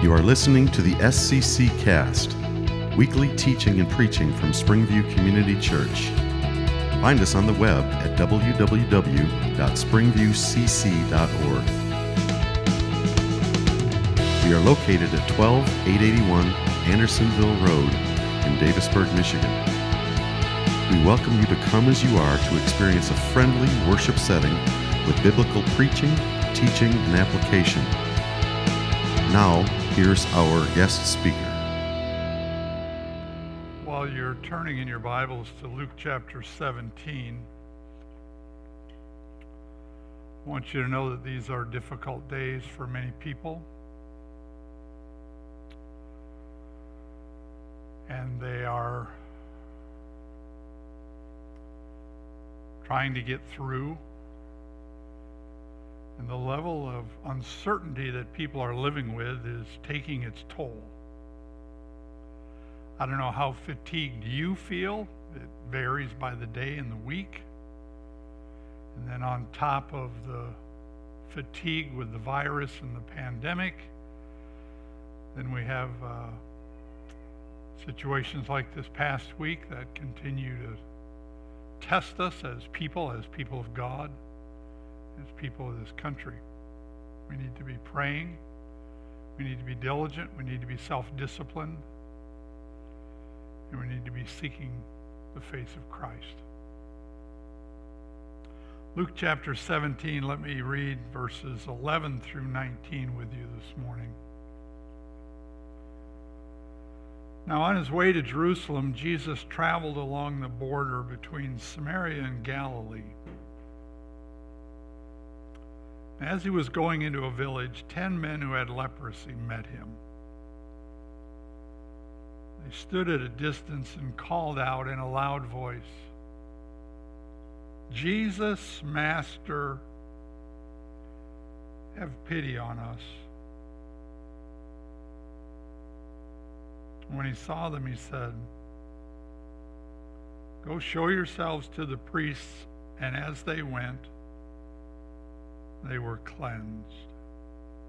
You are listening to the SCC Cast, weekly teaching and preaching from Springview Community Church. Find us on the web at www.springviewcc.org. We are located at 12881 Andersonville Road in Davisburg, Michigan. We welcome you to come as you are to experience a friendly worship setting with biblical preaching, teaching, and application. Now, here's our guest speaker. While you're turning in your Bibles to Luke chapter 17, I want you to know that these are difficult days for many people. And they are trying to get through and the level of uncertainty that people are living with is taking its toll. I don't know how fatigued you feel. It varies by the day and the week. And then on top of the fatigue with the virus and the pandemic, then we have uh, situations like this past week that continue to test us as people, as people of God as people of this country. We need to be praying. We need to be diligent. We need to be self disciplined. And we need to be seeking the face of Christ. Luke chapter 17, let me read verses 11 through 19 with you this morning. Now, on his way to Jerusalem, Jesus traveled along the border between Samaria and Galilee. As he was going into a village, ten men who had leprosy met him. They stood at a distance and called out in a loud voice, Jesus, Master, have pity on us. When he saw them, he said, Go show yourselves to the priests. And as they went, they were cleansed.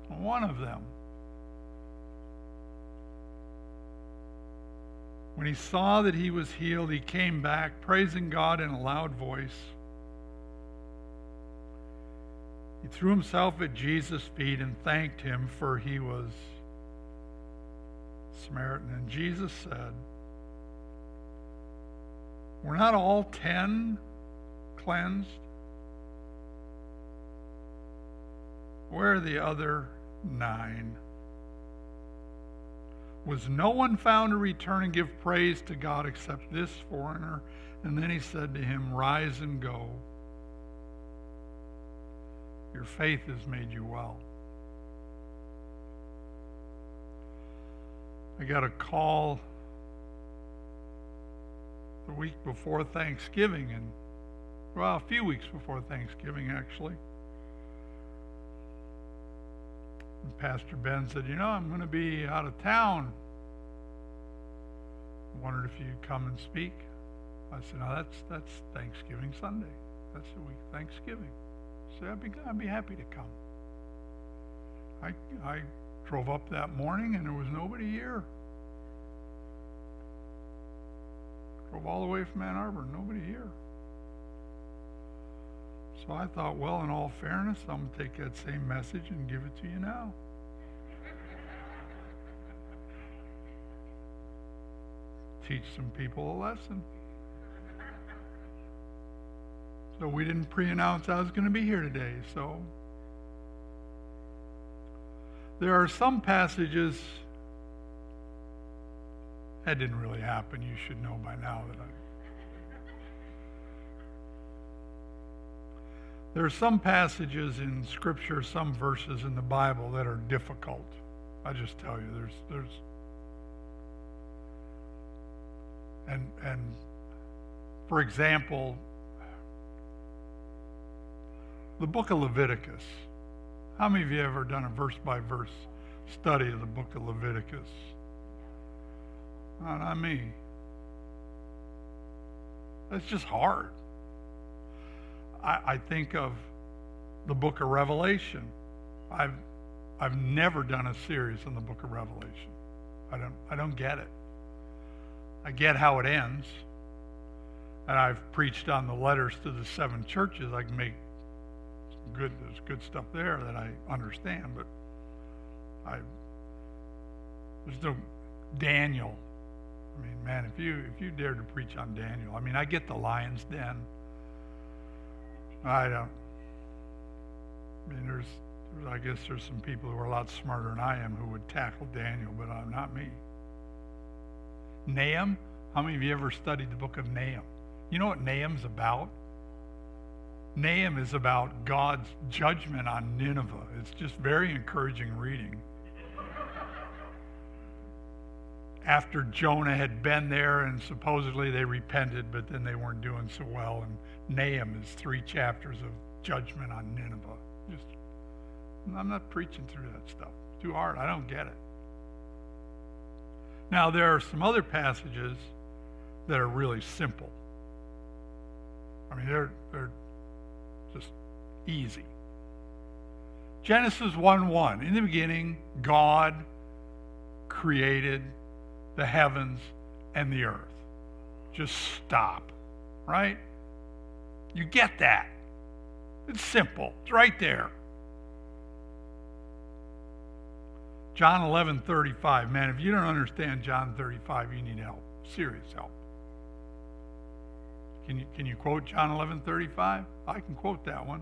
One of them. When he saw that he was healed, he came back, praising God in a loud voice. He threw himself at Jesus' feet and thanked him, for he was Samaritan. And Jesus said, Were not all ten cleansed? Where are the other nine? Was no one found to return and give praise to God except this foreigner? And then he said to him, Rise and go. Your faith has made you well. I got a call the week before Thanksgiving, and well, a few weeks before Thanksgiving, actually. And Pastor Ben said, You know, I'm going to be out of town. I wondered if you'd come and speak. I said, No, that's, that's Thanksgiving Sunday. That's the week Thanksgiving. I said, I'd be, I'd be happy to come. I, I drove up that morning and there was nobody here. Drove all the way from Ann Arbor, nobody here. So I thought, well, in all fairness, I'm going to take that same message and give it to you now. Teach some people a lesson. So we didn't pre announce I was going to be here today. So there are some passages that didn't really happen. You should know by now that I There are some passages in Scripture, some verses in the Bible that are difficult. I just tell you, there's, there's, and and for example, the book of Leviticus. How many of you ever done a verse by verse study of the book of Leviticus? Not me. That's just hard. I, I think of the book of Revelation. I've I've never done a series on the book of Revelation. I don't, I don't get it. I get how it ends. And I've preached on the letters to the seven churches. I can make good, there's good stuff there that I understand, but I, there's no Daniel. I mean, man, if you if you dare to preach on Daniel, I mean, I get the lion's den. I don't. I mean, there's, I guess there's some people who are a lot smarter than I am who would tackle Daniel, but I'm not me. Nahum, how many of you ever studied the book of Nahum? You know what Nahum's about? Nahum is about God's judgment on Nineveh. It's just very encouraging reading. After Jonah had been there and supposedly they repented, but then they weren't doing so well. And Nahum is three chapters of judgment on Nineveh. Just, I'm not preaching through that stuff. Too hard. I don't get it. Now, there are some other passages that are really simple. I mean, they're, they're just easy. Genesis 1 1. In the beginning, God created the heavens and the earth. Just stop, right? You get that. It's simple, it's right there. John 11 35. Man, if you don't understand John 35, you need help, serious help. Can you, can you quote John 11 35? I can quote that one.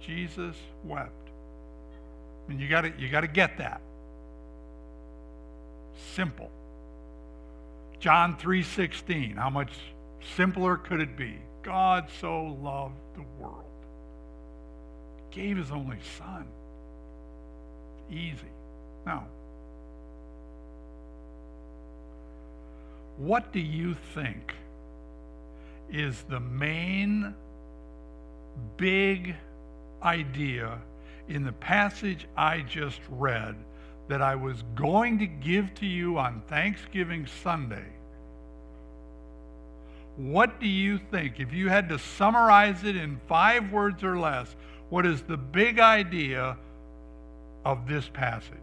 Jesus wept. Mean, you got to you got to get that. Simple. John 3:16. How much simpler could it be? God so loved the world. Gave his only son. Easy. Now, what do you think is the main big idea in the passage I just read that I was going to give to you on Thanksgiving Sunday. What do you think, if you had to summarize it in five words or less, what is the big idea of this passage?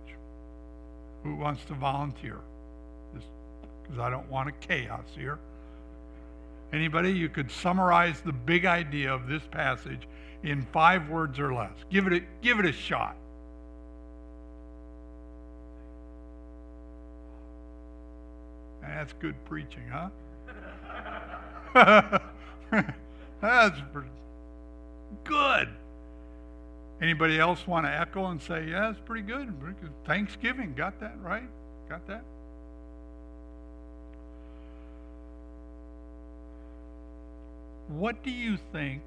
Who wants to volunteer? Because I don't want a chaos here. Anybody? You could summarize the big idea of this passage in five words or less. Give it a, give it a shot. That's good preaching, huh? That's good. Anybody else want to echo and say, yeah, it's pretty good? Thanksgiving, got that right? Got that? What do you think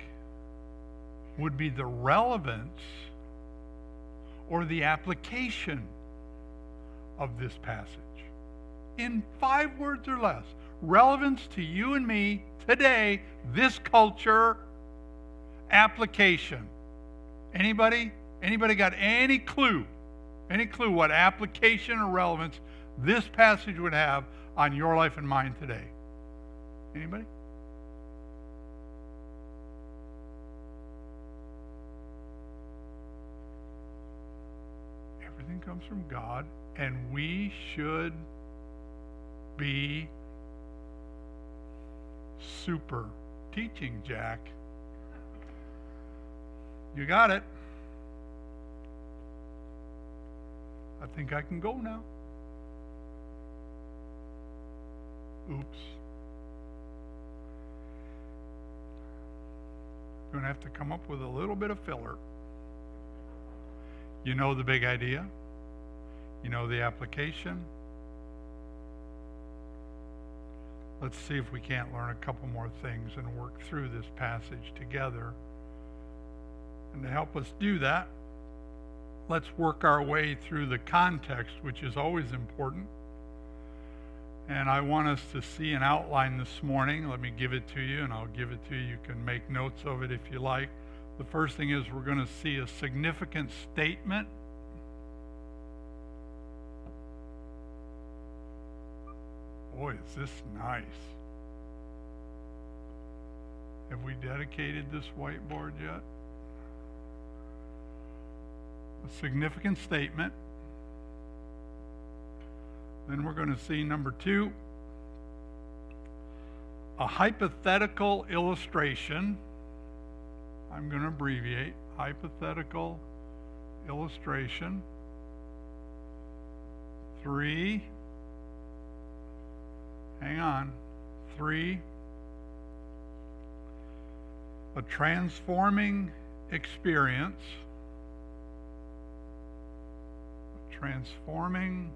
would be the relevance or the application of this passage? In five words or less. Relevance to you and me today, this culture, application. Anybody? Anybody got any clue? Any clue what application or relevance this passage would have on your life and mine today? Anybody? Everything comes from God, and we should be super teaching, Jack. You got it. I think I can go now. Oops. Going to have to come up with a little bit of filler. You know the big idea. You know the application. Let's see if we can't learn a couple more things and work through this passage together. And to help us do that, let's work our way through the context, which is always important. And I want us to see an outline this morning. Let me give it to you, and I'll give it to you. You can make notes of it if you like. The first thing is we're going to see a significant statement Boy, is this nice. Have we dedicated this whiteboard yet? a significant statement. Then we're going to see number two, a hypothetical illustration. I'm going to abbreviate hypothetical illustration. Three, hang on, three, a transforming experience. A transforming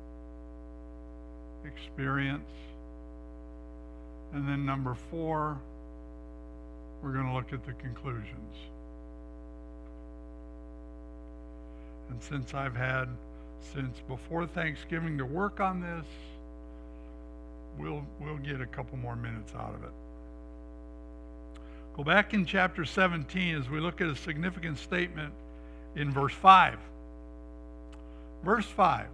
experience. And then number four, we're going to look at the conclusions. And since I've had since before Thanksgiving to work on this, we'll we'll get a couple more minutes out of it. Go back in chapter 17 as we look at a significant statement in verse 5. Verse 5.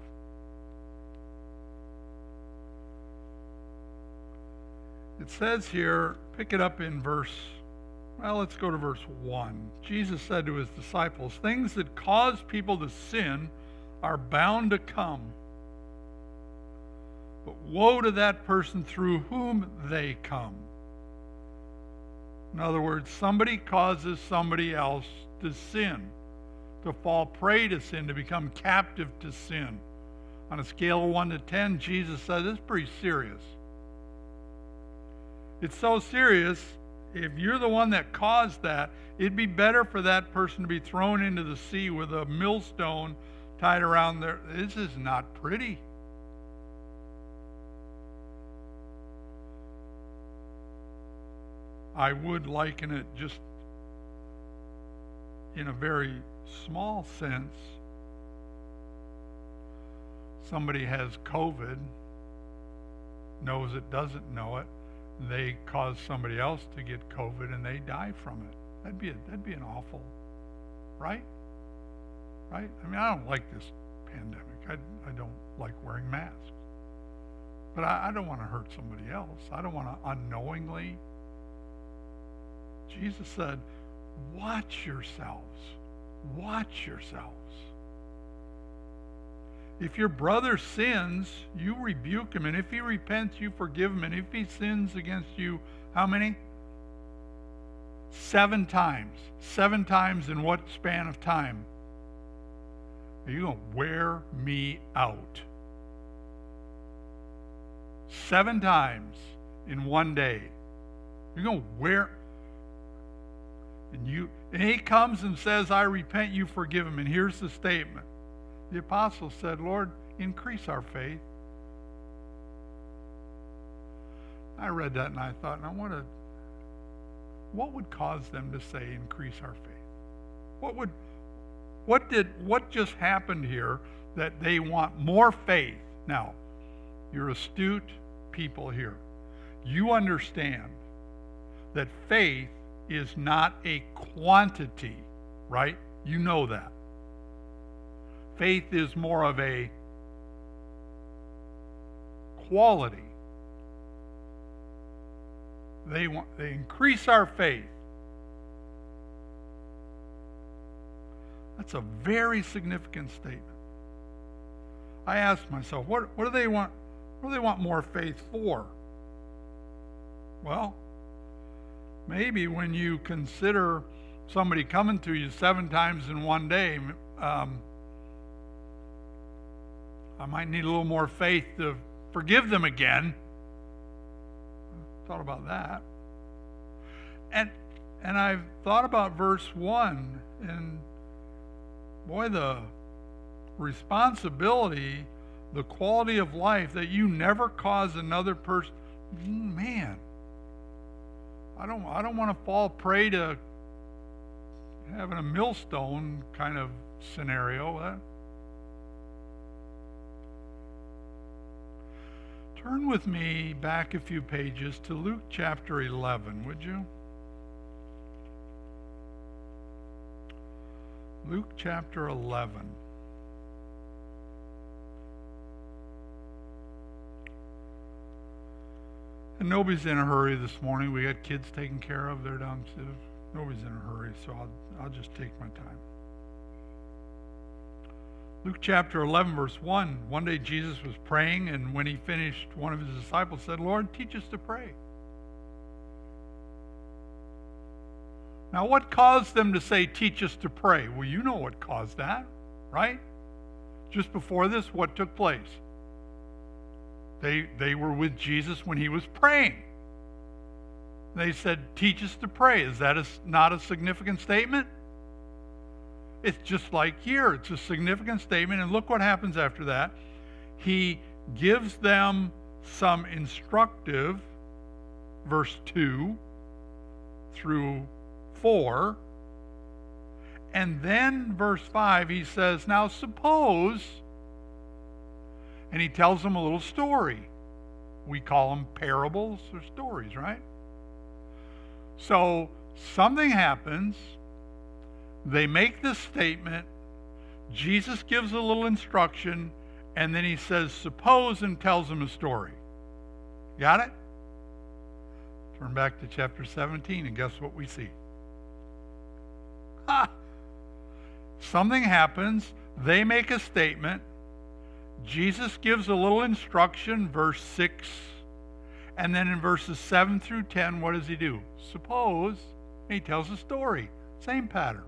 It says here, pick it up in verse, well, let's go to verse 1. Jesus said to his disciples, Things that cause people to sin are bound to come. But woe to that person through whom they come. In other words, somebody causes somebody else to sin, to fall prey to sin, to become captive to sin. On a scale of 1 to 10, Jesus this is pretty serious. It's so serious, if you're the one that caused that, it'd be better for that person to be thrown into the sea with a millstone tied around their. This is not pretty. I would liken it just in a very small sense. Somebody has COVID, knows it, doesn't know it. They cause somebody else to get COVID and they die from it. That'd be a, that'd be an awful, right? Right? I mean, I don't like this pandemic. I, I don't like wearing masks. But I, I don't want to hurt somebody else. I don't want to unknowingly Jesus said, Watch yourselves. Watch yourselves. If your brother sins, you rebuke him. And if he repents, you forgive him. And if he sins against you, how many? Seven times. Seven times in what span of time? Are you going to wear me out? Seven times in one day. You're going to wear and you and he comes and says, I repent, you forgive him. And here's the statement. The apostle said, Lord, increase our faith. I read that and I thought, now what a what would cause them to say increase our faith? What would what did what just happened here that they want more faith? Now, you're astute people here. You understand that faith is not a quantity, right? You know that. Faith is more of a quality. They want they increase our faith. That's a very significant statement. I asked myself, what, what do they want? What do they want more faith for? Well, maybe when you consider somebody coming to you seven times in one day, um, I might need a little more faith to forgive them again. Thought about that. And and I've thought about verse 1 and boy the responsibility, the quality of life that you never cause another person man I don't I don't want to fall prey to having a millstone kind of scenario. Turn with me back a few pages to Luke chapter 11, would you? Luke chapter 11. And nobody's in a hurry this morning. We got kids taken care of. They're downstairs. Nobody's in a hurry, so I'll, I'll just take my time. Luke chapter 11, verse 1. One day Jesus was praying, and when he finished, one of his disciples said, Lord, teach us to pray. Now, what caused them to say, teach us to pray? Well, you know what caused that, right? Just before this, what took place? They, they were with Jesus when he was praying. They said, teach us to pray. Is that a, not a significant statement? It's just like here. It's a significant statement. And look what happens after that. He gives them some instructive, verse 2 through 4. And then, verse 5, he says, Now suppose, and he tells them a little story. We call them parables or stories, right? So something happens. They make this statement. Jesus gives a little instruction, and then he says, Suppose, and tells them a story. Got it? Turn back to chapter 17, and guess what we see? Ha! Something happens. They make a statement. Jesus gives a little instruction, verse 6. And then in verses 7 through 10, what does he do? Suppose he tells a story. Same pattern.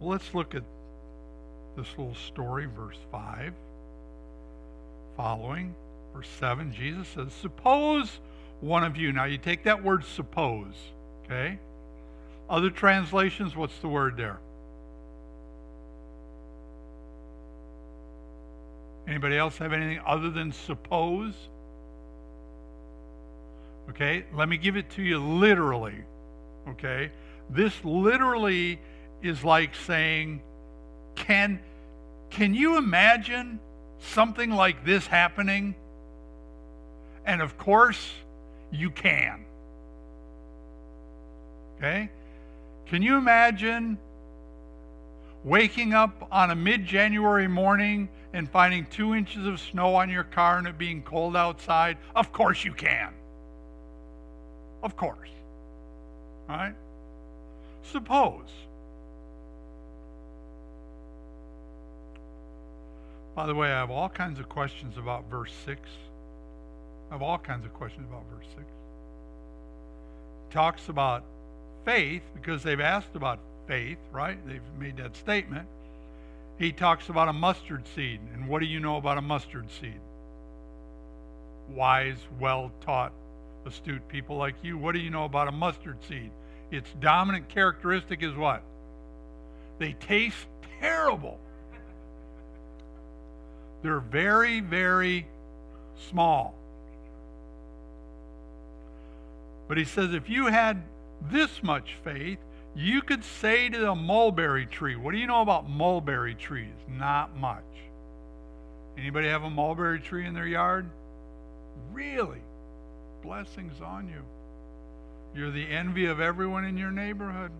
Well, let's look at this little story, verse 5. Following, verse 7, Jesus says, Suppose one of you. Now, you take that word suppose, okay? Other translations, what's the word there? Anybody else have anything other than suppose? Okay, let me give it to you literally. Okay, this literally is like saying, can, can you imagine something like this happening? And of course, you can. Okay? Can you imagine waking up on a mid January morning and finding two inches of snow on your car and it being cold outside? Of course you can. Of course. Right? Suppose. By the way, I have all kinds of questions about verse 6. I have all kinds of questions about verse 6. It talks about faith because they've asked about faith, right? They've made that statement. He talks about a mustard seed. And what do you know about a mustard seed? Wise, well taught, astute people like you. What do you know about a mustard seed? Its dominant characteristic is what? They taste terrible. They're very, very small. But he says if you had this much faith, you could say to a mulberry tree, what do you know about mulberry trees? Not much. Anybody have a mulberry tree in their yard? Really? Blessings on you. You're the envy of everyone in your neighborhood.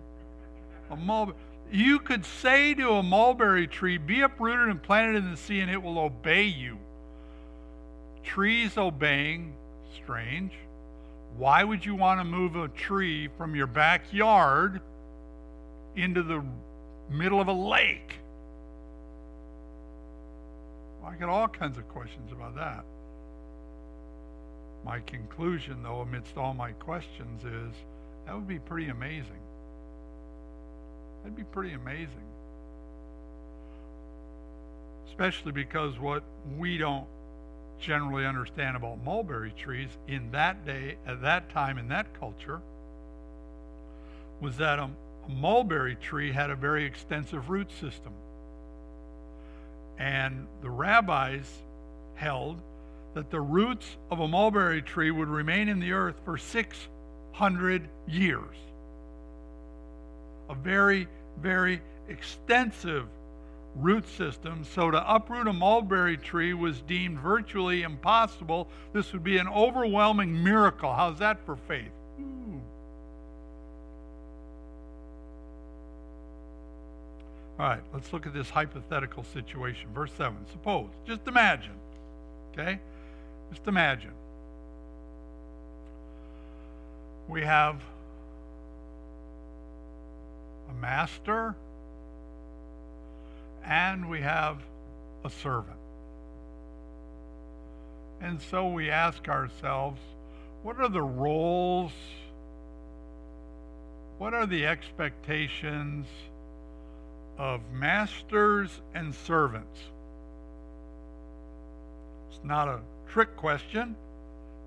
A mulberry. You could say to a mulberry tree, be uprooted and planted in the sea, and it will obey you. Trees obeying, strange. Why would you want to move a tree from your backyard into the middle of a lake? Well, I get all kinds of questions about that. My conclusion, though, amidst all my questions, is that would be pretty amazing. That'd be pretty amazing. Especially because what we don't generally understand about mulberry trees in that day, at that time, in that culture, was that a, a mulberry tree had a very extensive root system. And the rabbis held that the roots of a mulberry tree would remain in the earth for 600 years. A very, very extensive root system, so to uproot a mulberry tree was deemed virtually impossible. This would be an overwhelming miracle. How's that for faith? All right, let's look at this hypothetical situation. Verse 7. Suppose, just imagine, okay? Just imagine. We have a master and we have a servant. And so we ask ourselves, what are the roles? What are the expectations of masters and servants? It's not a trick question.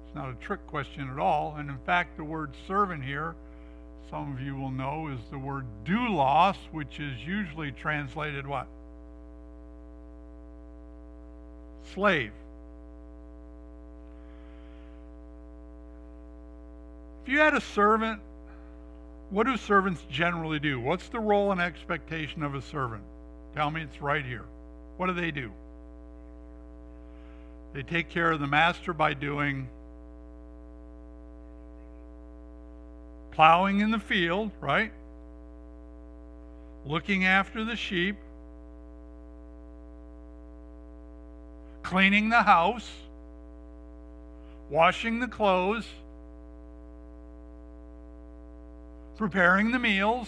It's not a trick question at all. And in fact, the word servant here, some of you will know, is the word doulos, which is usually translated what? Slave. If you had a servant, what do servants generally do? What's the role and expectation of a servant? Tell me it's right here. What do they do? They take care of the master by doing plowing in the field, right? Looking after the sheep, cleaning the house, washing the clothes, preparing the meals,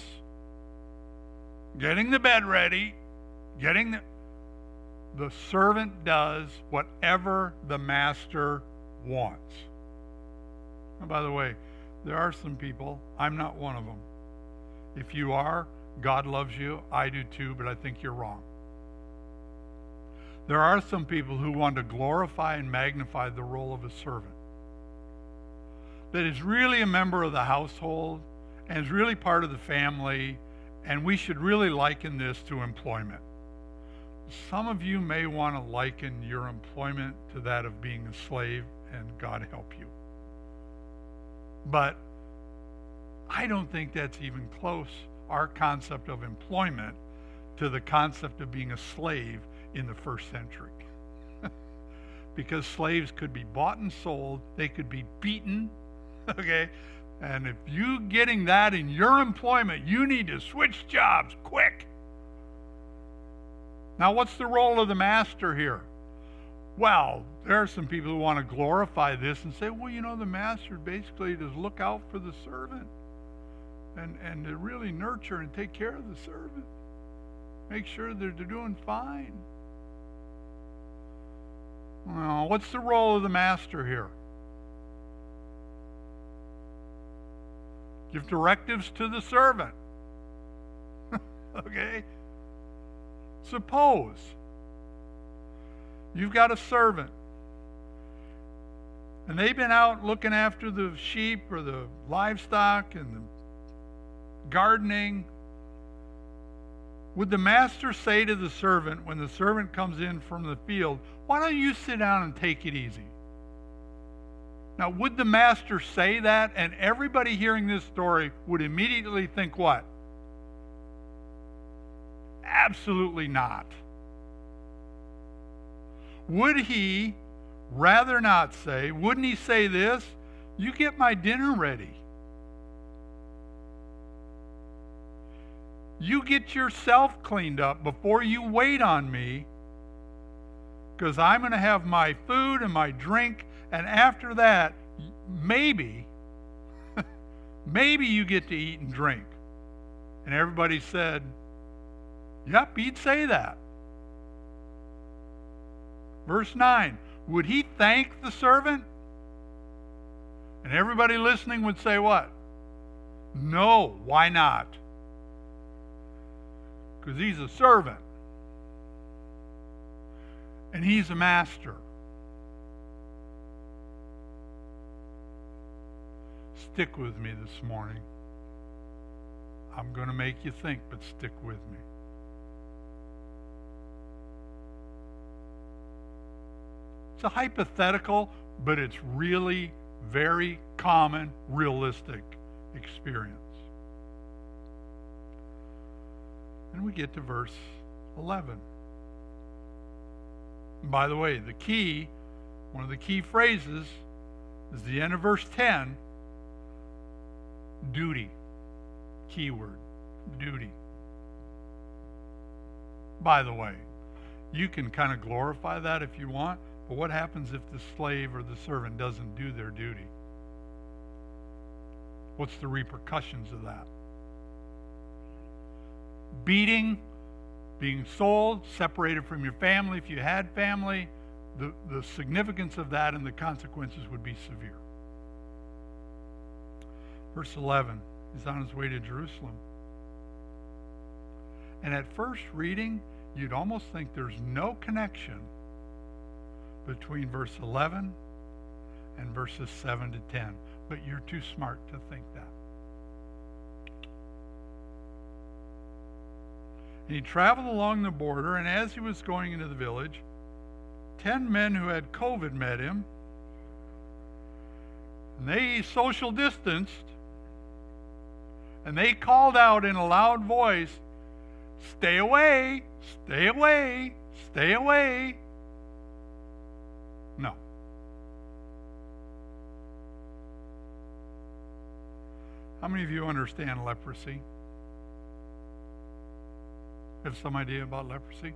getting the bed ready, getting the the servant does whatever the master wants. And by the way, there are some people, I'm not one of them. If you are, God loves you. I do too, but I think you're wrong. There are some people who want to glorify and magnify the role of a servant. That is really a member of the household and is really part of the family, and we should really liken this to employment. Some of you may want to liken your employment to that of being a slave, and God help you. But I don't think that's even close, our concept of employment, to the concept of being a slave in the first century. because slaves could be bought and sold, they could be beaten, okay? And if you getting that in your employment, you need to switch jobs quick. Now, what's the role of the master here? Well, there are some people who want to glorify this and say, well, you know, the master basically does look out for the servant and, and to really nurture and take care of the servant. Make sure that they're doing fine. Well, what's the role of the master here? Give directives to the servant. okay? Suppose you've got a servant and they've been out looking after the sheep or the livestock and the gardening. Would the master say to the servant when the servant comes in from the field, Why don't you sit down and take it easy? Now, would the master say that? And everybody hearing this story would immediately think what? Absolutely not. Would he rather not say, wouldn't he say this? You get my dinner ready. You get yourself cleaned up before you wait on me because I'm going to have my food and my drink, and after that, maybe, maybe you get to eat and drink. And everybody said, Yep, he'd say that. Verse 9 Would he thank the servant? And everybody listening would say, What? No, why not? Because he's a servant and he's a master. Stick with me this morning. I'm going to make you think, but stick with me. It's a hypothetical, but it's really very common, realistic experience. And we get to verse 11. And by the way, the key, one of the key phrases, is the end of verse 10 duty. Keyword duty. By the way, you can kind of glorify that if you want, but what happens if the slave or the servant doesn't do their duty? What's the repercussions of that? Beating, being sold, separated from your family if you had family, the, the significance of that and the consequences would be severe. Verse 11, he's on his way to Jerusalem. And at first reading, you'd almost think there's no connection between verse 11 and verses 7 to 10. But you're too smart to think that. And he traveled along the border, and as he was going into the village, ten men who had COVID met him. And they social distanced. And they called out in a loud voice, Stay away, stay away, stay away. No. How many of you understand leprosy? Have some idea about leprosy?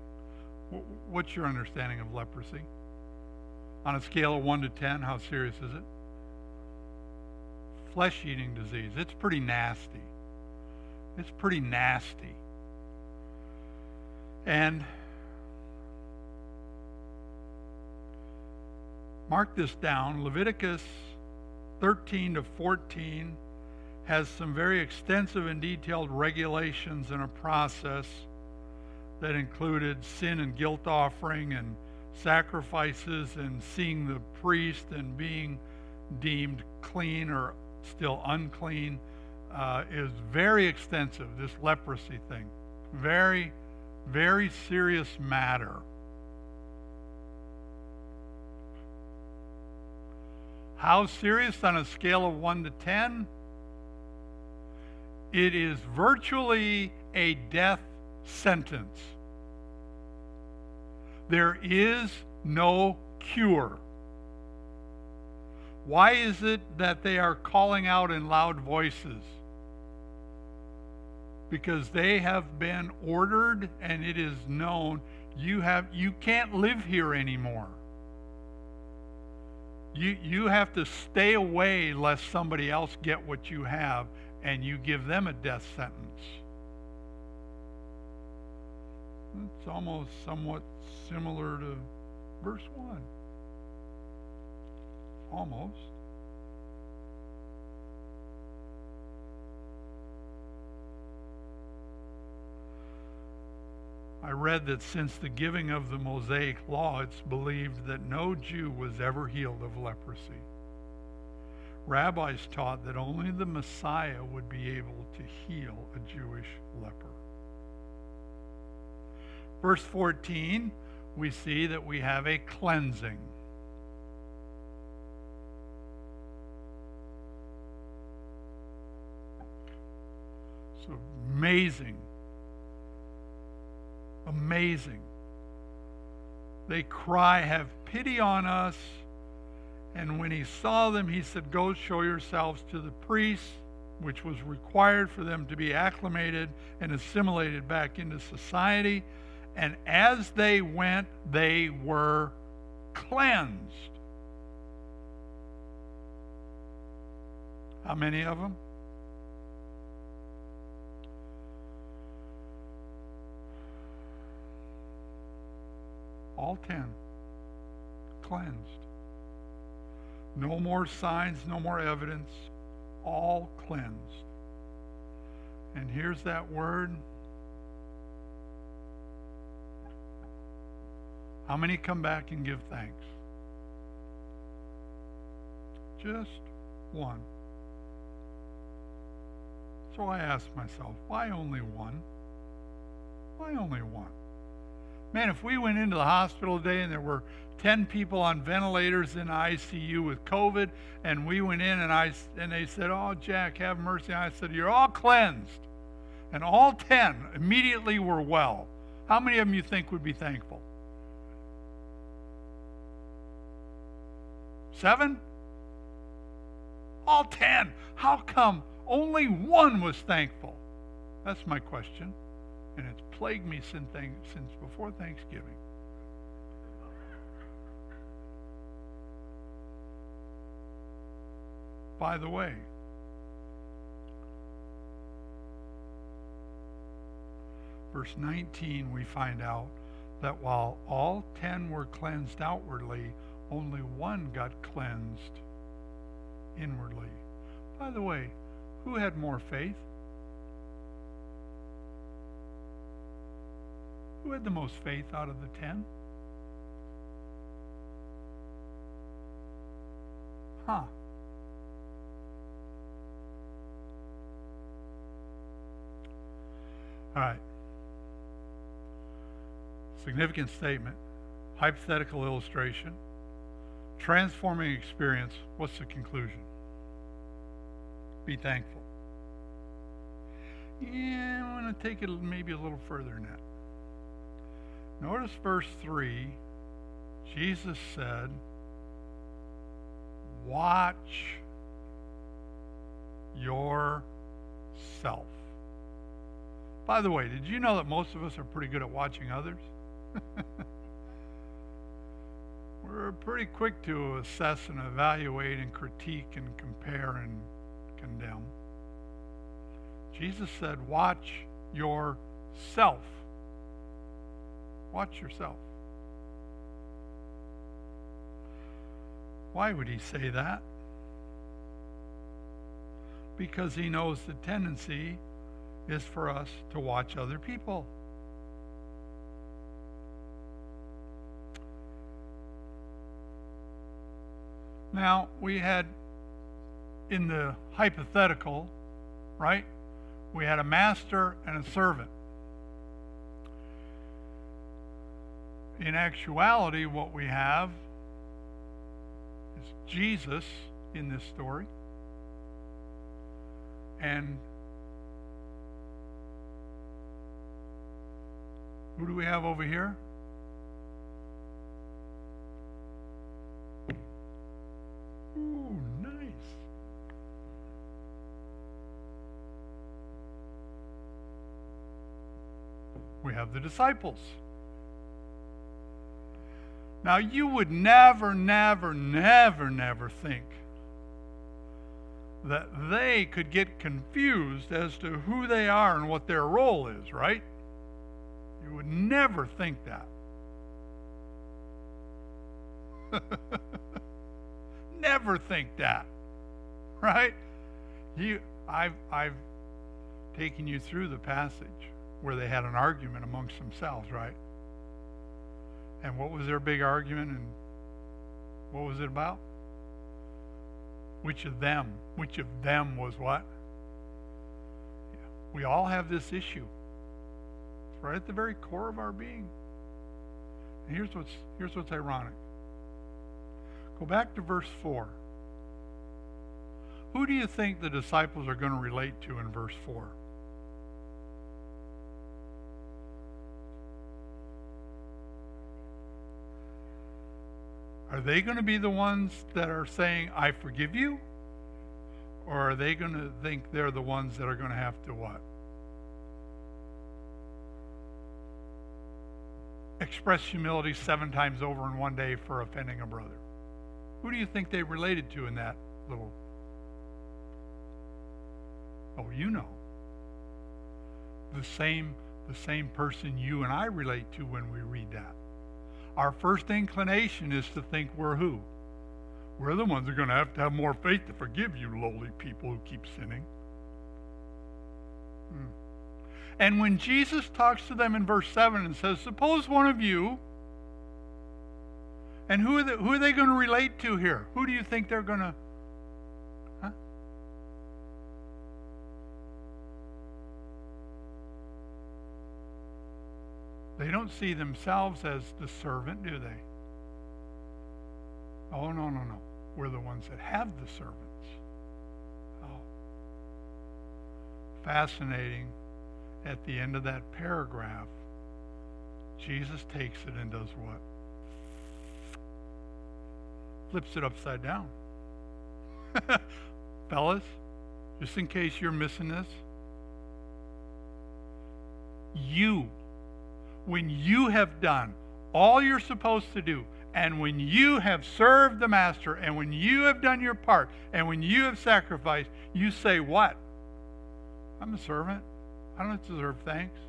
What's your understanding of leprosy? On a scale of 1 to 10, how serious is it? Flesh eating disease. It's pretty nasty. It's pretty nasty. And mark this down Leviticus 13 to 14 has some very extensive and detailed regulations and a process that included sin and guilt offering and sacrifices and seeing the priest and being deemed clean or still unclean uh, is very extensive, this leprosy thing. Very, very serious matter. How serious on a scale of 1 to 10? It is virtually a death sentence. There is no cure. Why is it that they are calling out in loud voices? Because they have been ordered and it is known you have you can't live here anymore. You you have to stay away lest somebody else get what you have and you give them a death sentence. It's almost somewhat similar to verse 1. Almost. I read that since the giving of the Mosaic law, it's believed that no Jew was ever healed of leprosy. Rabbis taught that only the Messiah would be able to heal a Jewish leper. Verse 14, we see that we have a cleansing. So amazing. Amazing. They cry, Have pity on us. And when he saw them, he said, Go show yourselves to the priests, which was required for them to be acclimated and assimilated back into society. And as they went, they were cleansed. How many of them? All ten. Cleansed. No more signs, no more evidence. All cleansed. And here's that word How many come back and give thanks? Just one. So I asked myself, why only one? Why only one? Man, if we went into the hospital today and there were 10 people on ventilators in ICU with COVID, and we went in and I and they said, "Oh, Jack, have mercy." I said, "You're all cleansed," and all 10 immediately were well. How many of them you think would be thankful? Seven? All ten. How come only one was thankful? That's my question. And it's plagued me since, since before Thanksgiving. By the way, verse 19, we find out that while all ten were cleansed outwardly, only one got cleansed inwardly. By the way, who had more faith? Who had the most faith out of the ten? Huh. All right. Significant statement, hypothetical illustration, transforming experience. What's the conclusion? Be thankful. Yeah, I want to take it maybe a little further than that. Notice verse 3. Jesus said, Watch yourself. By the way, did you know that most of us are pretty good at watching others? Pretty quick to assess and evaluate and critique and compare and condemn. Jesus said, Watch yourself. Watch yourself. Why would he say that? Because he knows the tendency is for us to watch other people. Now, we had in the hypothetical, right? We had a master and a servant. In actuality, what we have is Jesus in this story. And who do we have over here? Have the disciples. Now, you would never, never, never, never think that they could get confused as to who they are and what their role is, right? You would never think that. never think that. Right? You I've I've taken you through the passage where they had an argument amongst themselves, right? And what was their big argument and what was it about? Which of them? Which of them was what? We all have this issue. It's right at the very core of our being. And here's what's here's what's ironic. Go back to verse 4. Who do you think the disciples are going to relate to in verse 4? Are they going to be the ones that are saying, I forgive you? Or are they going to think they're the ones that are going to have to what? Express humility seven times over in one day for offending a brother. Who do you think they related to in that little? Oh, you know. The same the same person you and I relate to when we read that. Our first inclination is to think we're who? We're the ones that are going to have to have more faith to forgive you lowly people who keep sinning. Hmm. And when Jesus talks to them in verse 7 and says, Suppose one of you and who are, who are they going to relate to here? Who do you think they're going to? They don't see themselves as the servant, do they? Oh, no, no, no. We're the ones that have the servants. Oh. Fascinating. At the end of that paragraph, Jesus takes it and does what? flips it upside down. Fellas, just in case you're missing this, you, when you have done all you're supposed to do, and when you have served the Master, and when you have done your part, and when you have sacrificed, you say, What? I'm a servant. I don't deserve thanks.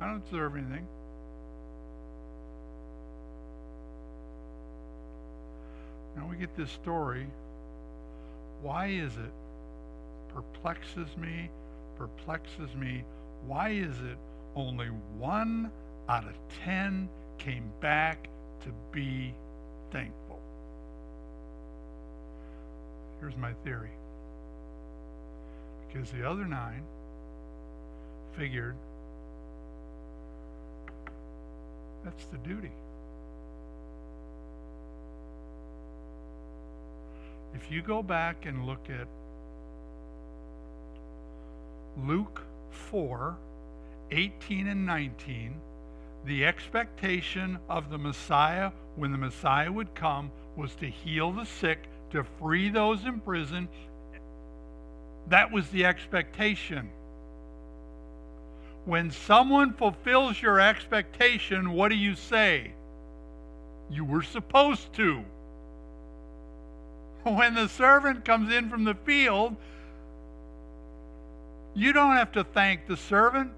I don't deserve anything. Now we get this story. Why is it? Perplexes me, perplexes me. Why is it only one out of ten came back to be thankful? Here's my theory. Because the other nine figured that's the duty. If you go back and look at Luke 4 18 and 19, the expectation of the Messiah when the Messiah would come was to heal the sick, to free those in prison. That was the expectation. When someone fulfills your expectation, what do you say? You were supposed to. When the servant comes in from the field, you don't have to thank the servant.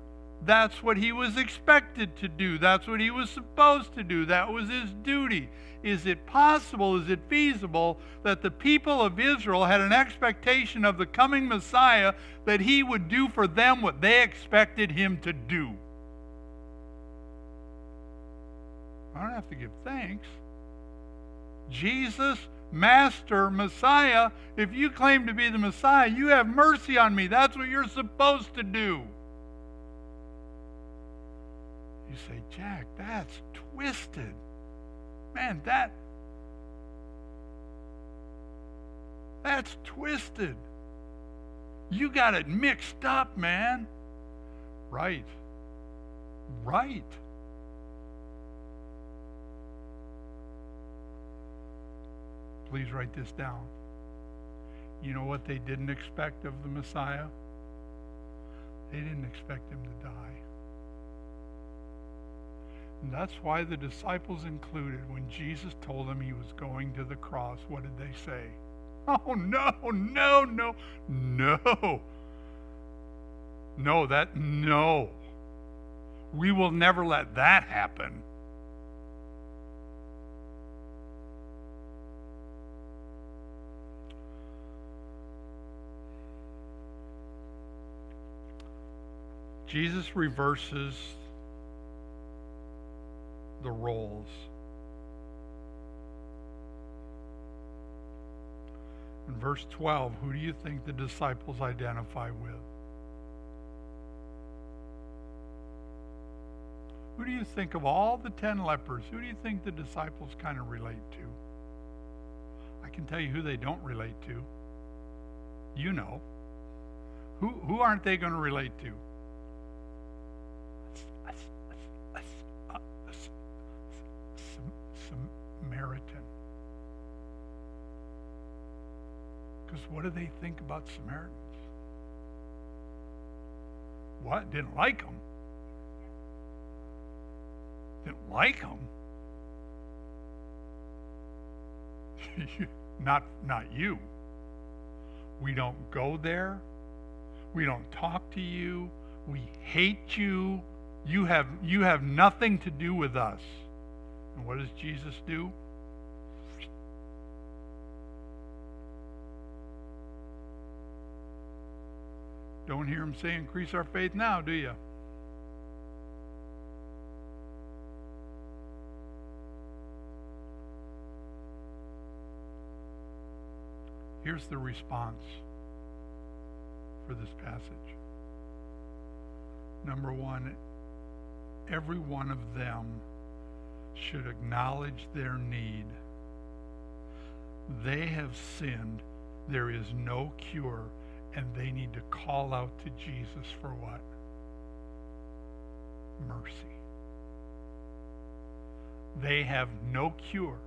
That's what he was expected to do. That's what he was supposed to do. That was his duty. Is it possible, is it feasible that the people of Israel had an expectation of the coming Messiah that he would do for them what they expected him to do? I don't have to give thanks. Jesus Master, Messiah, if you claim to be the Messiah, you have mercy on me. That's what you're supposed to do. You say, Jack, that's twisted. Man, that that's twisted. You got it mixed up, man. Right. Right. Please write this down. You know what they didn't expect of the Messiah? They didn't expect him to die. And that's why the disciples included, when Jesus told them he was going to the cross, what did they say? Oh, no, no, no, no. No, that, no. We will never let that happen. Jesus reverses roles. In verse 12, who do you think the disciples identify with? Who do you think of all the ten lepers? Who do you think the disciples kind of relate to? I can tell you who they don't relate to. You know. Who, who aren't they going to relate to? What do they think about Samaritans? What? Didn't like them. Didn't like them. not not you. We don't go there. We don't talk to you. We hate you. You have you have nothing to do with us. And what does Jesus do? Don't hear him say increase our faith now, do you? Here's the response for this passage. Number one, every one of them should acknowledge their need. They have sinned. There is no cure and they need to call out to Jesus for what? Mercy. They have no cure.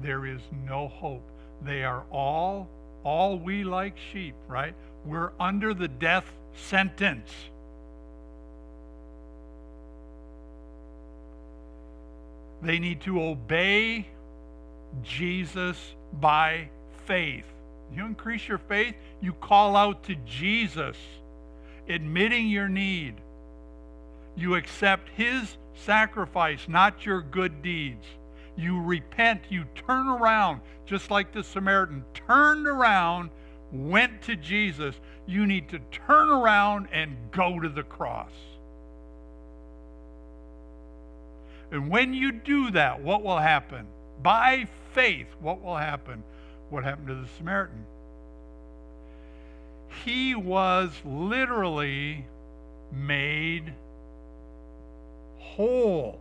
There is no hope. They are all, all we like sheep, right? We're under the death sentence. They need to obey Jesus by faith. You increase your faith, you call out to Jesus, admitting your need. You accept his sacrifice, not your good deeds. You repent, you turn around, just like the Samaritan turned around, went to Jesus. You need to turn around and go to the cross. And when you do that, what will happen? By faith, what will happen? What happened to the Samaritan? He was literally made whole.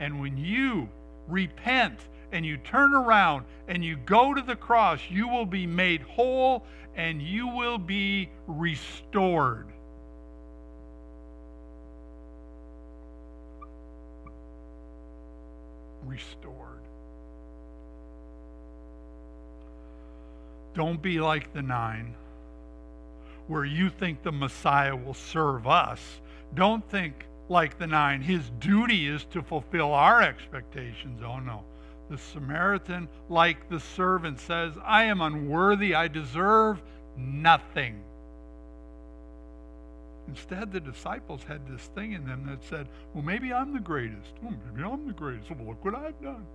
And when you repent and you turn around and you go to the cross, you will be made whole and you will be restored. Restored. Don't be like the nine where you think the Messiah will serve us. Don't think like the nine. His duty is to fulfill our expectations. Oh, no. The Samaritan, like the servant, says, I am unworthy. I deserve nothing. Instead, the disciples had this thing in them that said, Well, maybe I'm the greatest. Oh, maybe I'm the greatest. Well, look what I've done.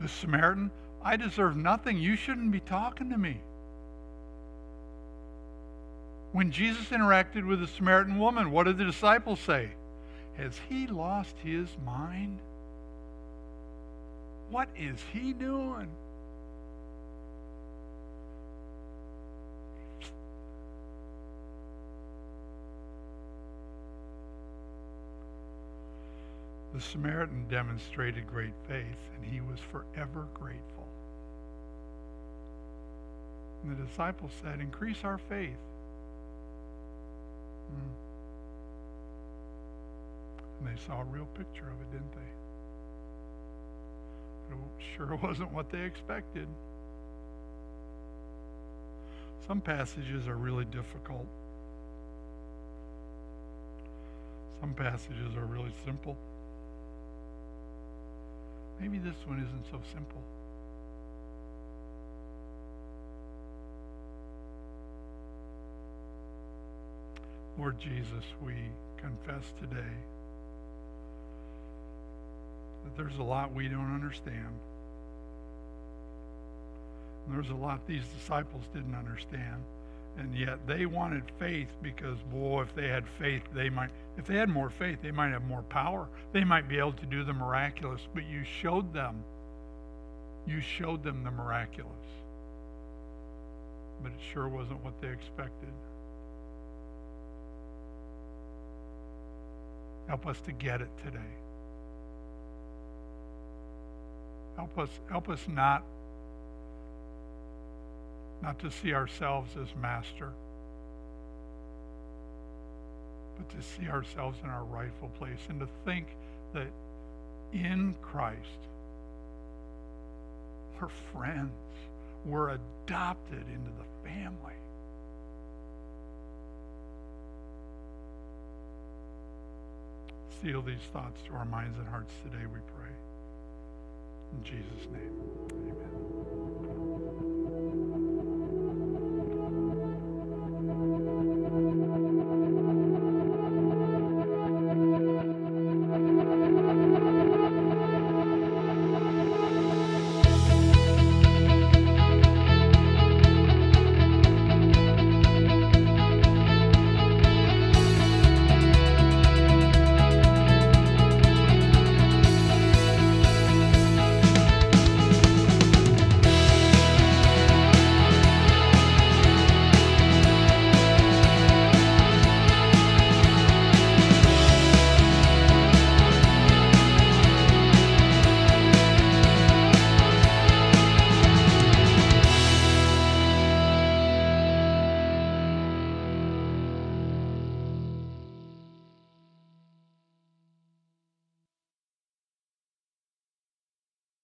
The Samaritan, I deserve nothing. You shouldn't be talking to me. When Jesus interacted with the Samaritan woman, what did the disciples say? Has he lost his mind? What is he doing? The Samaritan demonstrated great faith, and he was forever grateful. And the disciples said, Increase our faith. Hmm. And they saw a real picture of it, didn't they? It sure wasn't what they expected. Some passages are really difficult. Some passages are really simple. Maybe this one isn't so simple. Lord Jesus, we confess today that there's a lot we don't understand. And there's a lot these disciples didn't understand. And yet they wanted faith because, boy, if they had faith, they might, if they had more faith, they might have more power. They might be able to do the miraculous. But you showed them, you showed them the miraculous. But it sure wasn't what they expected. Help us to get it today. Help us, help us not, not to see ourselves as master, but to see ourselves in our rightful place and to think that in Christ we're friends. We're adopted into the family. seal these thoughts to our minds and hearts today, we pray. In Jesus' name, amen.